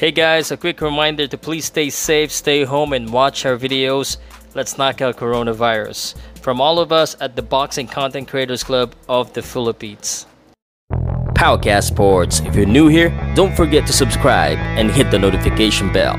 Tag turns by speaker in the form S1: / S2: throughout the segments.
S1: Hey guys, a quick reminder to please stay safe, stay home, and watch our videos. Let's knock out coronavirus. From all of us at the Boxing Content Creators Club of the Philippines. Powercast Sports. If you're new here, don't forget to subscribe and hit the notification bell.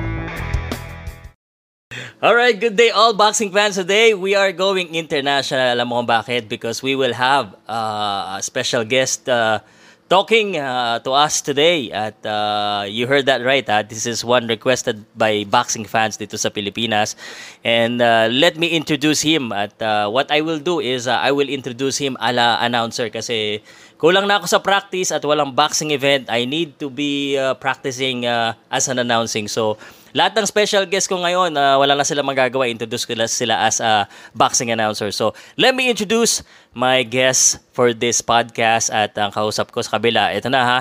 S1: All right, good day all boxing fans. Today we are going international. Alam mo bakit? Because we will have uh, a special guest uh, talking uh, to us today. At uh, you heard that right. Ha? This is one requested by boxing fans dito sa Pilipinas. And uh, let me introduce him. At uh, what I will do is uh, I will introduce him ala announcer kasi kulang na ako sa practice at walang boxing event. I need to be uh, practicing uh, as an announcing. So lahat ng special guest ko ngayon, uh, wala na sila magagawa. Introduce ko sila as a boxing announcer. So, let me introduce my guest for this podcast at ang kausap ko sa kabila. Ito na ha.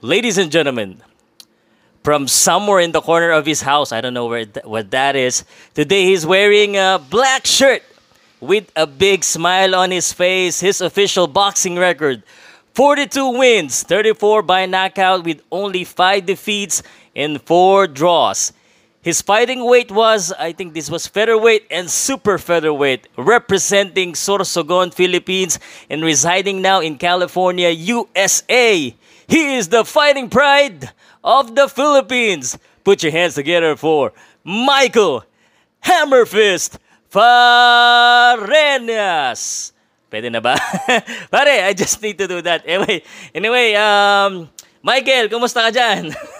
S1: Ladies and gentlemen, from somewhere in the corner of his house, I don't know where th- what that is, today he's wearing a black shirt with a big smile on his face. His official boxing record 42 wins, 34 by knockout with only 5 defeats and 4 draws. His fighting weight was, I think this was featherweight and super featherweight, representing Sorsogon, Philippines, and residing now in California, USA. He is the fighting pride of the Philippines. Put your hands together for Michael Hammerfist Farenas. Pwede na ba? Pare, I just need to do that. Anyway, anyway, um, Michael, kumusta ka dyan?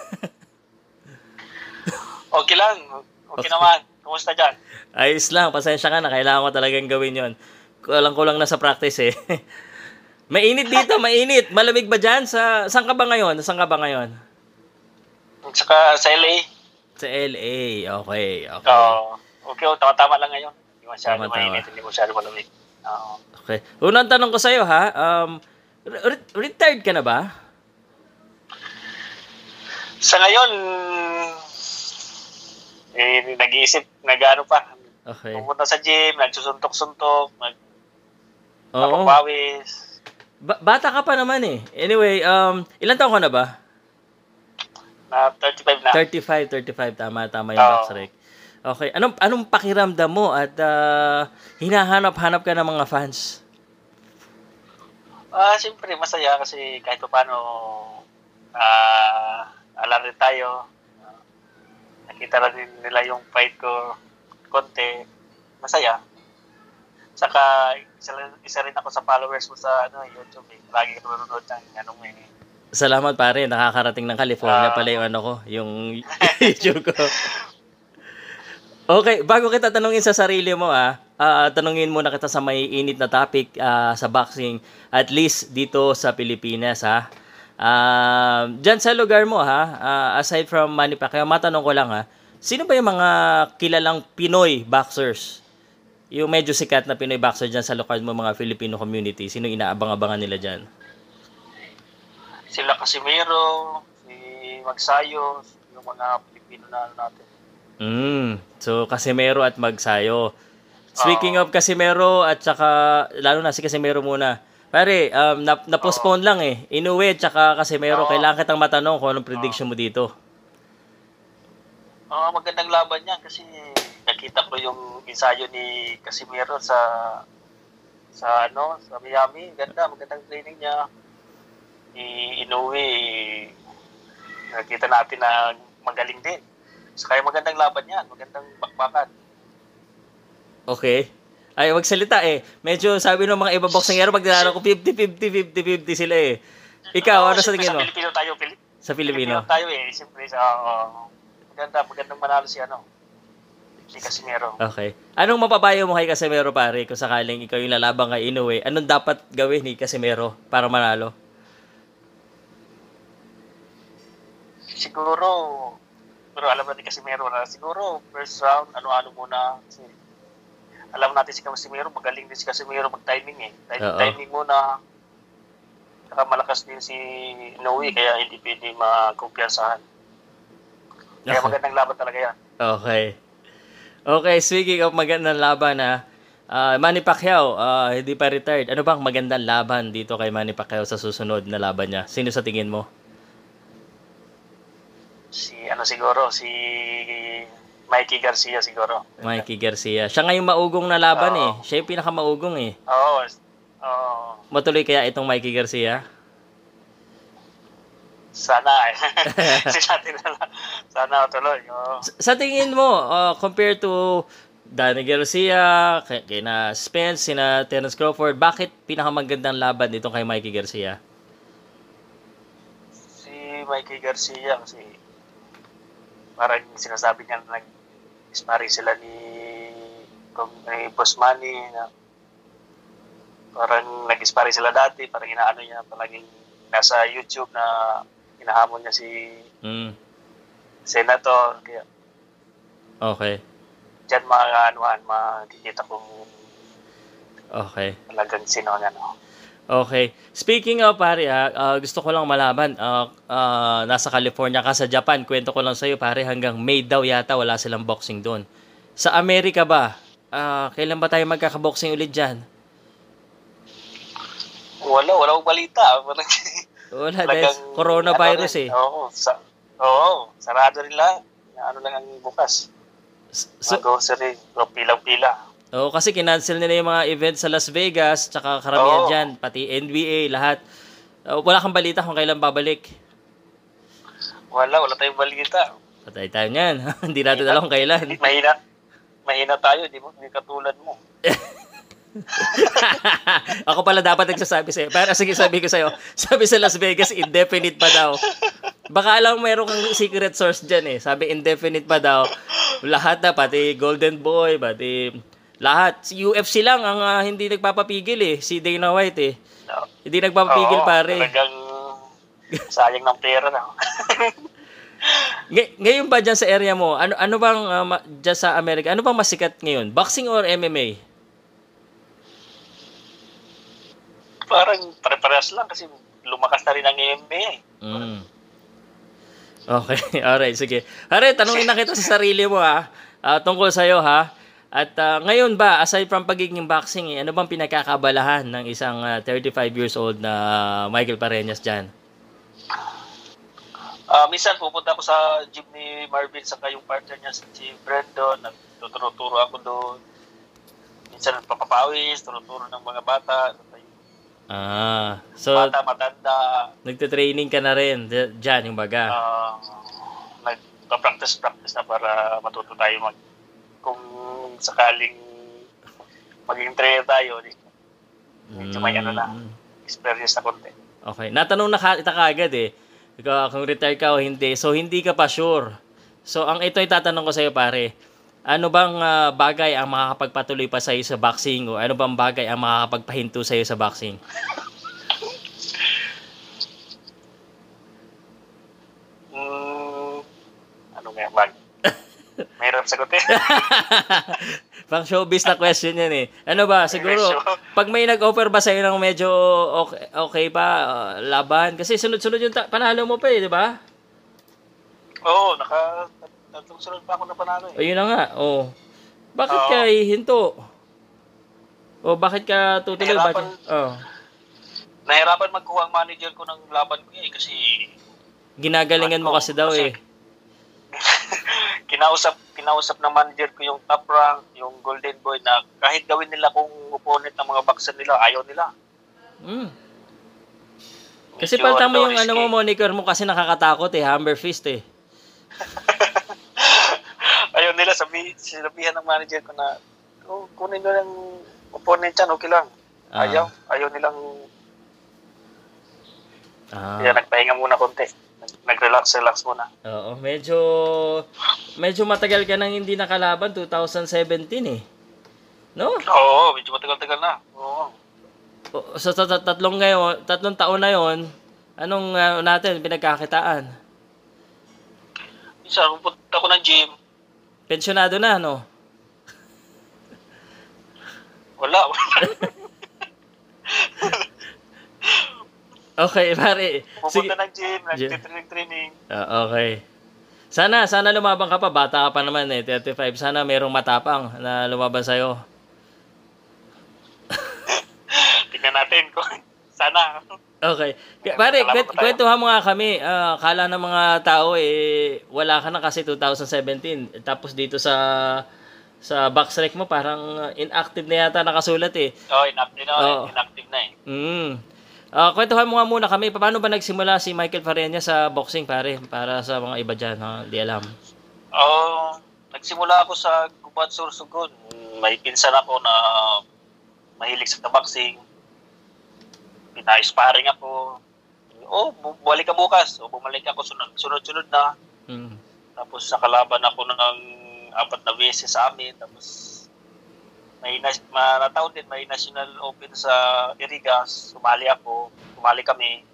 S2: okay lang. Okay, naman. Kumusta dyan?
S1: Ayos lang. Pasensya ka na. Kailangan ko talagang gawin yon. Kulang-kulang na sa practice eh. mainit dito, mainit. Malamig ba dyan? Sa, saan ka ba ngayon? Saan ka ba ngayon?
S2: Saka sa LA.
S1: Sa LA. Okay, okay.
S2: Oo. okay, oh, tama-tama lang ngayon. Hindi masyado
S1: Tama-tama.
S2: mainit, hindi masyado malamig. Oo.
S1: Okay. Unang tanong ko sa'yo ha, um, re- retired ka na ba?
S2: Sa ngayon, eh, nag-iisip, nag-ano pa.
S1: Okay.
S2: Pupunta sa gym, nagsusuntok-suntok, nag
S1: Oo.
S2: napapawis.
S1: Ba- bata ka pa naman eh. Anyway, um, ilan taon ka na ba?
S2: Na 35 na.
S1: 35, 35. Tama, tama yung
S2: Oo.
S1: box rec. Okay. Anong, anong pakiramdam mo at ah, hinahanap-hanap ka ng mga fans?
S2: Ah, siyempre masaya kasi kahit pa paano ah alam rin tayo. Nakita na din nila yung fight ko konti. Masaya. Saka isa, isa rin ako sa followers mo sa ano, YouTube eh. Lagi ko nanonood ng ano mo eh.
S1: Salamat pare, nakakarating ng California
S2: Ah.
S1: pala yung ano ko, yung YouTube ko. Okay, bago kita tanungin sa sarili mo ah, ah, tanungin muna kita sa may init na topic ah, sa boxing, at least dito sa Pilipinas ha. Ah, Diyan sa lugar mo ha, ah, aside from Manny Pacquiao, matanong ko lang ha, sino ba yung mga kilalang Pinoy boxers? Yung medyo sikat na Pinoy boxer dyan sa lokal mo mga Filipino community, sino inaabang-abangan nila dyan?
S2: Sila Casimiro, si Magsayo, yung mga Pilipino na ano natin.
S1: Mm. So, Casimero at Magsayo. Speaking of Casimero at saka, lalo na si Casimero muna. Pare, um, na, na-postpone lang eh. Inuwi at saka Casimero.
S2: Oo.
S1: Kailangan kitang matanong kung anong prediction mo dito.
S2: Ah, magandang laban yan kasi nakita ko yung ensayo ni Casimiro sa sa ano, sa Miami. Ganda, magandang training niya. I Inoue, nakita natin na magaling din. So, kaya magandang laban yan, magandang bakbakan.
S1: Okay. Ay, wag salita eh. Medyo sabi ng mga iba boxingero, pag dinalo ko 50-50, 50-50 sila eh. Ikaw, ano sa tingin mo?
S2: Sa Pilipino tayo, Pili-
S1: Sa Filipino.
S2: tayo eh. Siyempre, sa, oo. maganda, magandang manalo si ano, si Casimiro.
S1: Okay. Anong mapapayo mo kay Casimero pare kung sakaling ikaw yung lalabang kay Inoue? Anong dapat gawin ni Casimero para manalo?
S2: Siguro, pero alam natin kasi meron na siguro first round, ano-ano muna. Alam natin si Casimiro, magaling din si Casimiro mag-timing eh. Timing,
S1: Oo.
S2: timing muna. Saka malakas din si Noe, kaya hindi pwede makumpiyansahan. Kaya
S1: Okay.
S2: magandang laban talaga yan.
S1: Okay. Okay, speaking of magandang laban ha, ah, Manny Pacquiao, ah, hindi pa retired. Ano bang magandang laban dito kay Manny Pacquiao sa susunod na laban niya? Sino sa tingin mo?
S2: si ano siguro, si Mikey Garcia siguro.
S1: Mikey Garcia. Siya ngayon maugong na laban
S2: Oo.
S1: eh. Siya yung pinakamaugong eh.
S2: Oo. Oo.
S1: Matuloy kaya itong Mikey Garcia?
S2: Sana eh. Sana tuloy. Oo.
S1: Sa- Sa tingin mo, uh, compared to Danny Garcia, kay, kay na Spence, sina Terence Crawford, bakit pinakamagandang laban dito kay Mikey Garcia?
S2: Si Mikey Garcia kasi parang sinasabi niya na nag-sparring sila ni ni Boss Manny na parang nag-sparring sila dati, parang inaano niya palaging nasa YouTube na hinahamon niya si
S1: Mm.
S2: Senator. Kaya
S1: Okay.
S2: dyan mga anuhan, makikita kung
S1: Okay.
S2: talagang sino niya.
S1: Okay. Speaking of, pare, ah, ah, gusto ko lang malaman, ah, ah, nasa California ka sa Japan, kwento ko lang sa'yo, pare, hanggang May daw yata wala silang boxing doon. Sa Amerika ba, ah, kailan ba tayo magkakaboxing ulit dyan?
S2: Wala, wala akong balita. Parang
S1: Wala, dahil
S2: talagang,
S1: coronavirus
S2: ano
S1: eh.
S2: rin, Oo, sa, oo, sarado rin lahat. Ano lang ang bukas.
S1: So,
S2: Mga grocery, o pilang-pila.
S1: Oo, kasi kinancel nila yung mga events sa Las Vegas, tsaka karamihan
S2: Oo.
S1: dyan, pati NBA, lahat. Uh, wala kang balita kung kailan babalik.
S2: Wala, wala tayong balita.
S1: Patay tayo niyan. Hindi natin alam kung kailan.
S2: Mahina, mahina tayo, di mo, hindi katulad mo.
S1: Ako pala dapat nagsasabi sa'yo. Pero sige, sabi ko sa'yo, sabi sa Las Vegas, indefinite pa daw. Baka lang meron kang secret source dyan eh. Sabi indefinite pa daw. Lahat na, pati Golden Boy, pati lahat. Si UFC lang ang ah, hindi nagpapapigil eh. Si Dana White eh.
S2: No.
S1: Hindi nagpapapigil
S2: Oo,
S1: pare.
S2: Talagang sayang ng pera na.
S1: Ngay- ngayon ba dyan sa area mo, ano ano bang uh, ma- dyan sa Amerika, ano bang masikat ngayon? Boxing or MMA?
S2: Parang pare-parehas lang kasi lumakas na rin ang MMA.
S1: Mm. Okay, alright, sige. Alright, tanungin na kita sa sarili mo ha, Ah, tungkol sa'yo ha. At ah, ngayon ba, aside from pagiging boxing, eh, ano bang pinagkakabalahan ng isang ah, 35 years old na Michael Pareñas dyan?
S2: Ah, minsan pupunta ako sa gym ni Marvin sa yung partner niya si Brandon, nagtuturo-turo ako doon. Minsan papapawis, turo-turo ng mga bata,
S1: Ah, so
S2: bata, matanda,
S1: nagte-training ka na rin d- dyan, yung baga.
S2: uh, nagpa-practice-practice na para matuto tayo mag kung sakaling maging trainer tayo, medyo may ano na,
S1: Mm.
S2: experience na konti.
S1: Okay. Natanong na ka, kita kaagad eh. Ikaw, kung retire ka o hindi. So, hindi ka pa sure. So, ang ito ay tatanong ko sa iyo, pare. Ano bang ah, bagay ang makakapagpatuloy pa sa iyo sa boxing o ano bang bagay ang makakapagpahinto sa iyo sa boxing?
S2: Mm, ano nga, mag... Mahirap sagutin.
S1: Pang showbiz na question yan eh. Ano ba, siguro, pag may nag-offer ba sa'yo ng medyo okay, okay pa, ah, laban? Kasi sunod-sunod yung ta- panalo mo pa eh, di ba?
S2: Oo, naka... Tatlong sunod pa ako na panalo eh.
S1: Ayun na nga, oh. Bakit
S2: Oo.
S1: ka hinto? O bakit ka tutuloy? Bakit?
S2: Nahirapan.
S1: Oh.
S2: Nahirapan magkuha ang manager ko ng laban ko eh kasi
S1: Ginagalingan mo kasi daw eh.
S2: kinausap kinausap ng manager ko yung top rank, yung golden boy na kahit gawin nila kung opponent ng mga boxer nila, ayaw nila.
S1: Mm. Kasi
S2: Medyo,
S1: palta mo yung
S2: risky.
S1: ano mo, moniker mo kasi nakakatakot eh, Hammer Fist eh.
S2: ayaw nila sabi sinabihan ng manager ko na oh, kunin nyo ng opponent yan, okay lang.
S1: Ah.
S2: Ayaw, ayaw nilang
S1: Ah.
S2: kaya nagpahinga muna konti. Nag- Nag-relax, relax muna.
S1: Oo, medyo medyo matagal ka nang hindi nakalaban 2017 eh. No?
S2: Oo, medyo matagal-tagal na. Oo.
S1: O, Sa tat- tat- tatlong ngayon, tatlong taon na 'yon, anong ah, natin pinagkakitaan?
S2: Minsan, pupunta ko ng gym,
S1: Pensyonado na, no?
S2: wala.
S1: Okay, pare. Sige.
S2: Pupunta ng gym, nagtitraining-training.
S1: Ah, okay. Sana, sana lumabang ka pa. Bata ka pa naman eh, 35. Sana merong matapang na lumaban sa'yo.
S2: Tingnan natin kung sana.
S1: Okay. Pare,
S2: tayo.
S1: kwentuhan mo nga kami. Ah, kala ng mga tao eh wala ka na kasi 2017. Tapos dito sa sa backstreak mo parang inactive na yata nakasulat eh.
S2: Oh, inactive na,
S1: Oo.
S2: inactive na eh.
S1: Mm. Ah, kwentuhan mo nga muna kami. Paano ba nagsimula si Michael Farenya sa boxing pare? Para sa mga iba dyan, ha? Di alam.
S2: Oh, nagsimula ako sa Gubat Sursugon. May pinsan ako na mahilig sa boxing. Pina-sparring ako. Oh, bu- balik ka bukas. O bumalik ako sunod, sunod-sunod na.
S1: Mm.
S2: Tapos nakalaban ako ng apat na beses sa amin. Tapos may nas- ma- nataon din, may national open sa Irigas. Sumali ako. Sumali kami.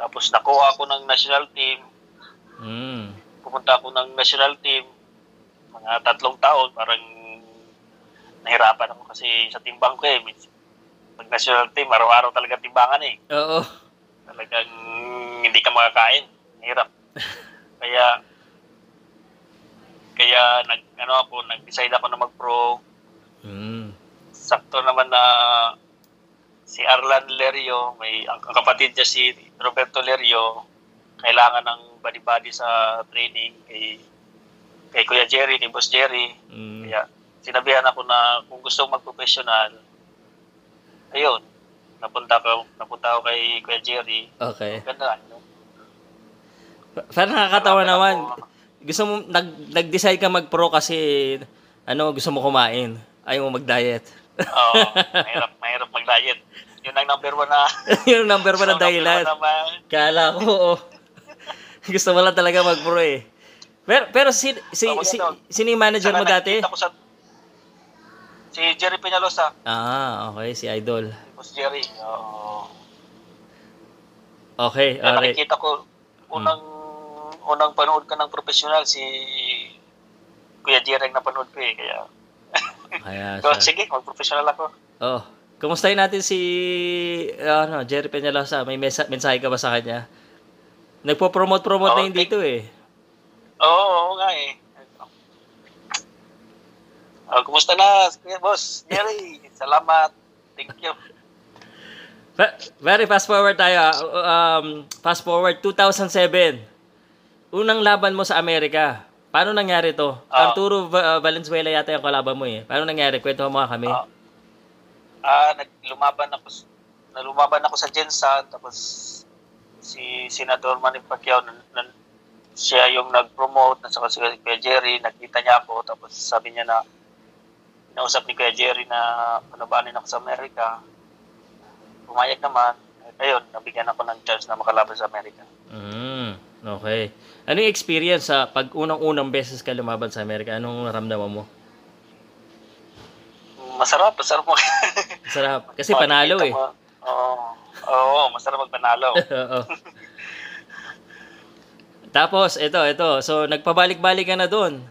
S2: Tapos nakuha ako ng national team.
S1: Mm.
S2: pumunta ako ng national team mga tatlong taon parang nahirapan ako kasi sa timbang ko eh pag national team araw-araw talaga timbangan eh
S1: Oo.
S2: talagang hindi ka makakain hirap kaya kaya nag ano ako nag-decide ako na mag-pro
S1: Mm.
S2: sakto naman na si Arlan Lerio may ang, ang kapatid niya si Roberto Lerio kailangan ng body-body sa training kay kay Kuya Jerry, ni Boss Jerry.
S1: Mm.
S2: Kaya sinabihan ako na kung gusto kong mag-professional, ayun, napunta ko, napunta ako kay Kuya Jerry.
S1: Okay.
S2: Ganda. No?
S1: Pa- Parang nakakatawa naman.
S2: ako.
S1: Gusto mo, nag, nag-decide ka mag-pro kasi, ano, gusto mo kumain. Ayaw mo mag-diet.
S2: Oo, mahirap, mahirap mag-diet. Yun ang number one na...
S1: Number one na
S2: number
S1: dahilan.
S2: one na ma-
S1: Kala ko, oo. gusto mo lang talaga mag-pro eh. Pero, pero si, si,
S2: Oo,
S1: si,
S2: maganda.
S1: sino yung manager mo dati?
S2: ko sa... Si Jerry Peñalosa.
S1: Ah, okay, si Idol.
S2: Si Jerry. Oo.
S1: Okay, alright.
S2: nakikita ko, unang unang panood ka ng professional si Kuya Jerry ang napanood ko eh. Kaya,
S1: Kaya
S2: so,
S1: siya.
S2: sige, mag-professional ako.
S1: Oh, kumustahin natin si ano, Jerry Peñalosa. May mesa- mensahe ka ba sa kanya? Nagpo-promote-promote na
S2: Oh,
S1: yun
S2: thank-
S1: dito eh.
S2: Oo, oo nga eh. Oh, kumusta na, Boss? Jerry, salamat. Thank you.
S1: Very fast forward tayo. ah. Um, fast forward 2007. Unang laban mo sa Amerika. Paano nangyari to?
S2: Ah.
S1: Arturo uh, Valenzuela yata yung kalaban mo eh. Paano nangyari? Kwento mo kami.
S2: Ah. Ah, naglumaban ako s- nalumaban ako sa Jensan tapos si Senador Manny Pacquiao nan, nan- siya yung nag-promote at saka si Kuya Jerry nakita niya ako tapos sabi niya na nausap ni Kuya Jerry na palabanin ako sa Amerika pumayag naman ayun nabigyan ako ng chance na makalaban sa Amerika
S1: Mm, okay. Ano yung experience sa pag unang-unang beses ka lumaban sa Amerika? Anong naramdaman mo?
S2: masarap masarap mo
S1: Sarap. Kasi panalo eh.
S2: Oo oo masarap magpanalo
S1: Oo. Tapos, ito, ito. So, nagpabalik-balik ka na doon.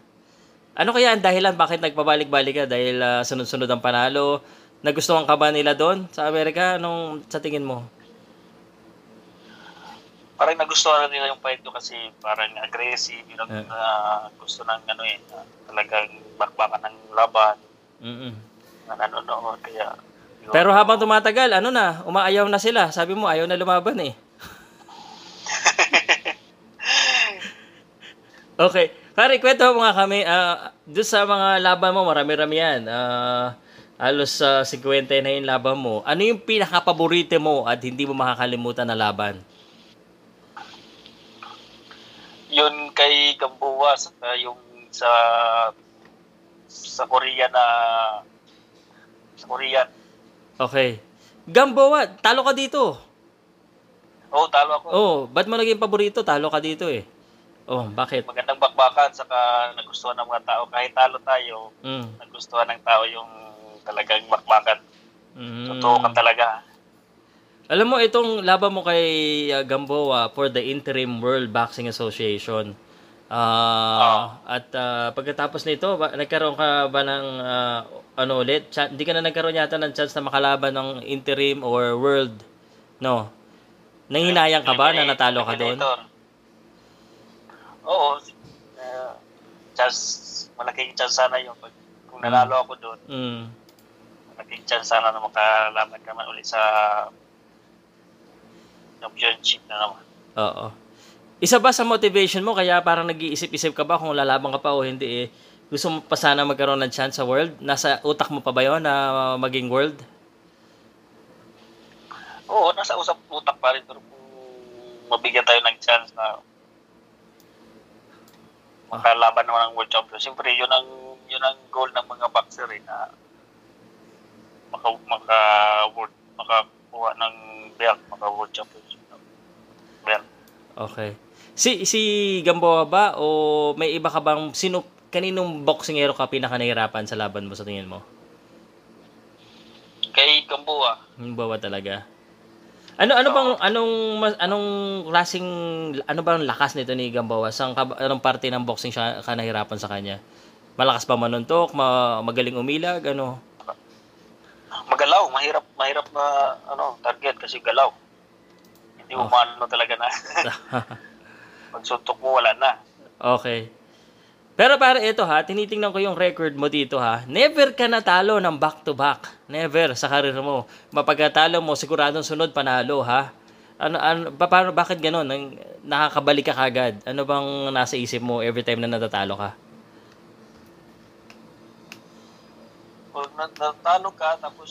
S1: Ano kaya ang dahilan bakit nagpabalik-balik ka? Dahil ah, sunod-sunod ang panalo? Nagustuhan ka ba nila doon sa Amerika? Anong sa tingin mo?
S2: Parang nagustuhan na nila yung fight ko kasi parang aggressive, yung
S1: Eh.
S2: ah, gusto ng ano eh, ah, talagang bakbakan ng laban
S1: Mm-mm.
S2: na nanonood. Kaya, yun.
S1: Pero habang tumatagal, ano na, umaayaw na sila. Sabi mo, ayaw na lumaban eh. okay. Pare, kwento mo nga kami. ah doon sa mga laban mo, marami-rami yan. Ah, halos sa 50 na yung laban mo. Ano yung pinaka-paborito mo at hindi mo makakalimutan na laban?
S2: Yun kay Gamboa sa yung sa sa Korea na sa Korean.
S1: Okay. Gamboa, talo ka dito.
S2: Oh, talo ako.
S1: Oh, ba't mo naging paborito? Talo ka dito eh. Oh, bakit?
S2: Magandang bakbakan saka nagustuhan ng mga tao kahit talo tayo,
S1: Mm.
S2: nagustuhan ng tao yung talagang bakbakan.
S1: Mm.
S2: Totoo ka talaga.
S1: Alam mo, itong laban mo kay uh, Gamboa for the Interim World Boxing Association. Ah, At ah, pagkatapos nito, ba, nagkaroon ka ba ng ah, ano ulit? Cha- hindi ka na nagkaroon yata ng chance na makalaban ng interim or world, no? Nanghinayang ka ba na natalo ka doon?
S2: Oo. Uh, chance, malaking chance sana yun. Pag, kung nanalo ako doon,
S1: Mm.
S2: malaking chance sana na makalaban ka man ulit sa championship na naman.
S1: Oo. Isa ba sa motivation mo kaya parang nag-iisip-isip ka ba kung lalaban ka pa o hindi eh? Gusto mo pa sana magkaroon ng chance sa world? Nasa utak mo pa ba yun na maging world?
S2: Oo, nasa usap utak pa rin pero kung mabigyan tayo ng chance na makalaban naman ng world champion. Siyempre, yun ang yun ang goal ng mga boxer eh, na maka, maka world makakuha ng belt, maka world championship ng belt.
S1: Okay. Si si Gamboa ba o may iba ka bang sino kaninong boxingero ka pinaka nahirapan sa laban mo sa tingin mo?
S2: Kay Gamboa,
S1: Gamboa talaga. Ano ano bang anong mas- anong klaseng ano bang lakas nito ni Gamboa? Sang anong parte ng boxing siya ka nahirapan sa kanya? Malakas ba manuntok, ma, magaling umilag, ano?
S2: Magalaw, mahirap mahirap na ano, target kasi galaw. Hindi mo
S1: Oh.
S2: maano talaga na. Pag suntok mo, wala na.
S1: Okay. Pero para ito ha, tinitingnan ko yung record mo dito ha. Never ka natalo ng back-to-back. Never sa karir mo. Mapagkatalo mo, siguradong sunod panalo ha. Ano, ano, ba, paano, bakit ganun? Nakakabalik ka kagad. Ano bang nasa isip mo every time na natatalo ka?
S2: Nat- natalo ka, tapos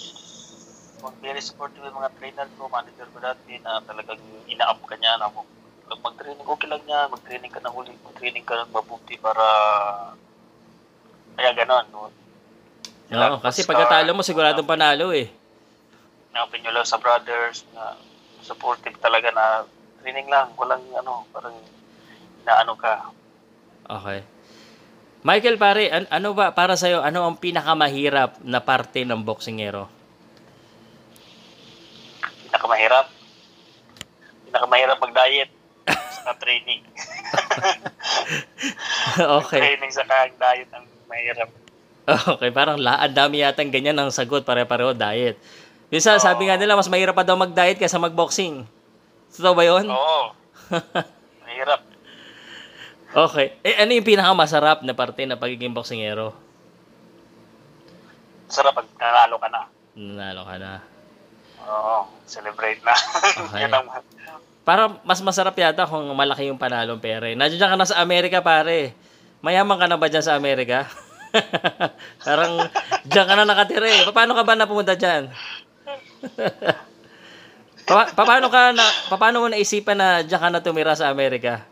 S2: pag very supportive yung mga trainer ko, manager ko dati, na talagang ina-up ka niya, na mag- mag-training, okay lang niya, mag-training ka ng huli, mag-training ka ng mabuti para kaya ganon. No?
S1: Oo, kasi pagkatalo mo, siguradong panalo eh.
S2: Na Pinyolo sa brothers, na supportive talaga na training lang, walang ano, parang inaano ka.
S1: Okay. Michael, pare, an- ano ba, para sa'yo, ano ang pinakamahirap na parte ng boksingero?
S2: Pinakamahirap. Pinakamahirap mag-diet sa training.
S1: okay.
S2: Training sa diet ang mahirap.
S1: Okay, parang la, ang dami yatang ganyan ang sagot, pare-pareho diet. Minsan, sabi nga nila, mas mahirap pa daw mag-diet kaysa mag-boxing. Totoo ba yun?
S2: Oo. mahirap.
S1: Okay. Eh, ano yung pinakamasarap na parte na pagiging boksingero?
S2: Sarap pag nanalo ka na.
S1: Nanalo ka na.
S2: Oo. Celebrate na.
S1: Okay.
S2: Yun ang
S1: Para mas masarap yata kung malaki yung panalong pera. eh. Nandiyan ka na sa Amerika, pare. Mayaman ka na ba dyan sa Amerika? Parang dyan ka na nakatira eh. Paano ka ba napumunta dyan? pa- paano ka na paano mo naisipan na diyan ka na tumira sa Amerika?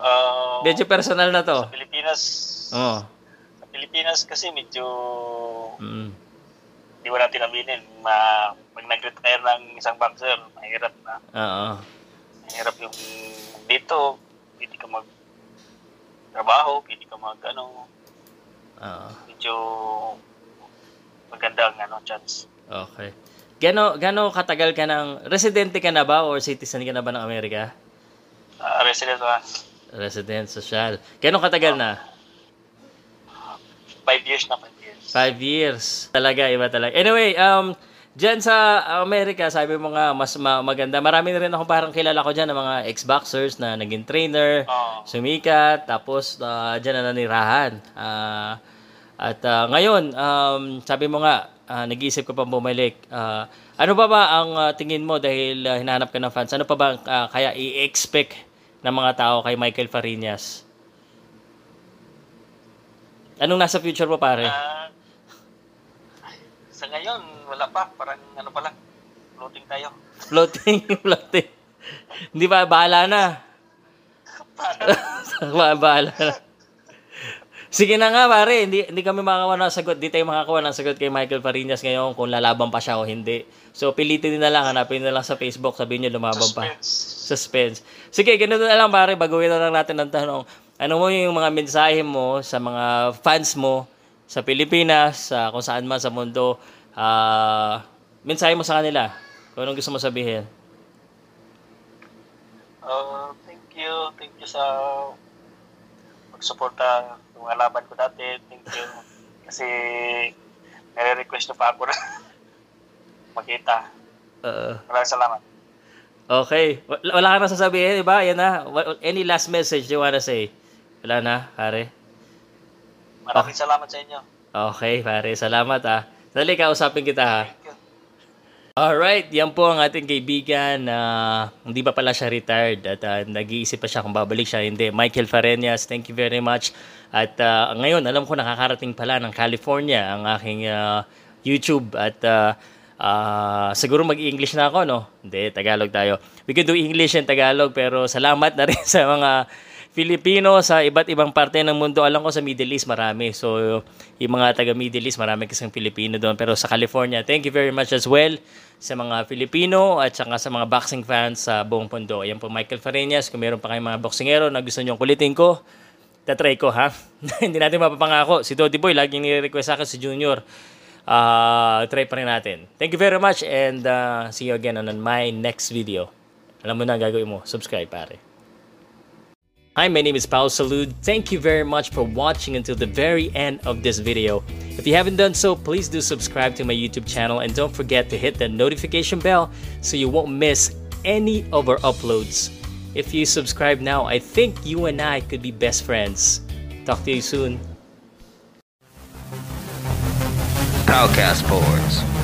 S2: Uh,
S1: Medyo personal na to.
S2: sa Pilipinas.
S1: Oo.
S2: Sa Pilipinas kasi medyo
S1: Mm.
S2: hindi mo natin aminin. Ma, pag nag-retire ng isang boxer, mahirap na.
S1: Oo.
S2: Mahirap yung dito, pwede ka mag trabaho, pwede ka mag ano,
S1: Oo.
S2: medyo maganda ang ano, chance.
S1: Okay. Gano gano katagal ka ng residente ka na ba or citizen ka na ba ng Amerika?
S2: Uh, resident ba?
S1: Resident social. Gano katagal na?
S2: Five years na, five years.
S1: Five years. Talaga, iba talaga. Anyway, um, dyan sa Amerika, sabi mo nga, mas ma- maganda. Marami na rin ako parang kilala ko dyan ng mga ex-boxers na naging trainer,
S2: Oo.
S1: sumikat, tapos uh, dyan na nanirahan. Ah, at ah, ngayon, um, sabi mo nga, ah, nag-iisip ka pa bumalik. Ah, ano ba ba ang ah, tingin mo dahil ah, hinahanap ka ng fans? Ano pa ba ah, kaya i-expect ng mga tao kay Michael Farinas? Anong nasa future mo, pare?
S2: Ah, sa ngayon, wala pa. Parang ano pa lang. Floating tayo.
S1: Floating, floating. Hindi ba, bahala na. Ba- bahala na. Sige na nga pare, hindi, hindi kami makakawa ng sagot. Hindi tayo makakawa ng sagot kay Michael Farinas ngayon kung lalaban pa siya o hindi. So pilitin din na lang, hanapin na lang sa Facebook, sabihin niyo lumaban pa.
S2: Suspense.
S1: Sige, ganito na lang pare, baguhin na lang natin ang tanong. Ano mo yung mga mensahe mo sa mga fans mo sa Pilipinas, sa kung saan man sa mundo, ah mensahe mo sa kanila. Kung anong gusto mo sabihin.
S2: Uh, thank you. Thank you sa pagsuporta sa mga laban ko dati. Thank you. Kasi nare-request na pa ako na makita.
S1: Oo.
S2: Maraming salamat.
S1: Okay. Wala, ka na sasabihin, di ba? Yan na. Any last message you wanna say? Wala na, pare.
S2: Maraming salamat sa inyo.
S1: Okay, pare. Salamat ah. Dali, kausapin kita ha.
S2: Thank you.
S1: Alright, yan po ang ating kaibigan na hindi pa pala siya retired at uh, nag-iisip pa siya kung babalik siya. Hindi, Michael Fareñas, thank you very much. At uh, ngayon, alam ko nakakarating pala ng California ang aking uh, YouTube at uh, uh, siguro mag-English na ako, no? Hindi, Tagalog tayo. We can do English and Tagalog pero salamat na rin sa mga Filipino sa iba't ibang parte ng mundo. Alam ko sa Middle East marami. So, yung mga taga Middle East, marami kasing Filipino doon. Pero sa California, thank you very much as well sa mga Filipino at saka sa mga boxing fans sa buong mundo. Ayan po Michael Fareñas. Kung meron pa kayong mga boxingero na gusto nyong kulitin ko, tatry ko ha. Hindi natin mapapangako. Si Dodi Boy, laging nire-request sa akin si Junior. Uh, try pa rin natin. Thank you very much and uh, see you again on my next video. Alam mo na gagawin mo. Subscribe pare. Hi, my name is Paul Salud. Thank you very much for watching until the very end of this video. If you haven't done so, please do subscribe to my YouTube channel and don't forget to hit the notification bell so you won't miss any of our uploads. If you subscribe now, I think you and I could be best friends. Talk to you soon.
S3: Palcast boards.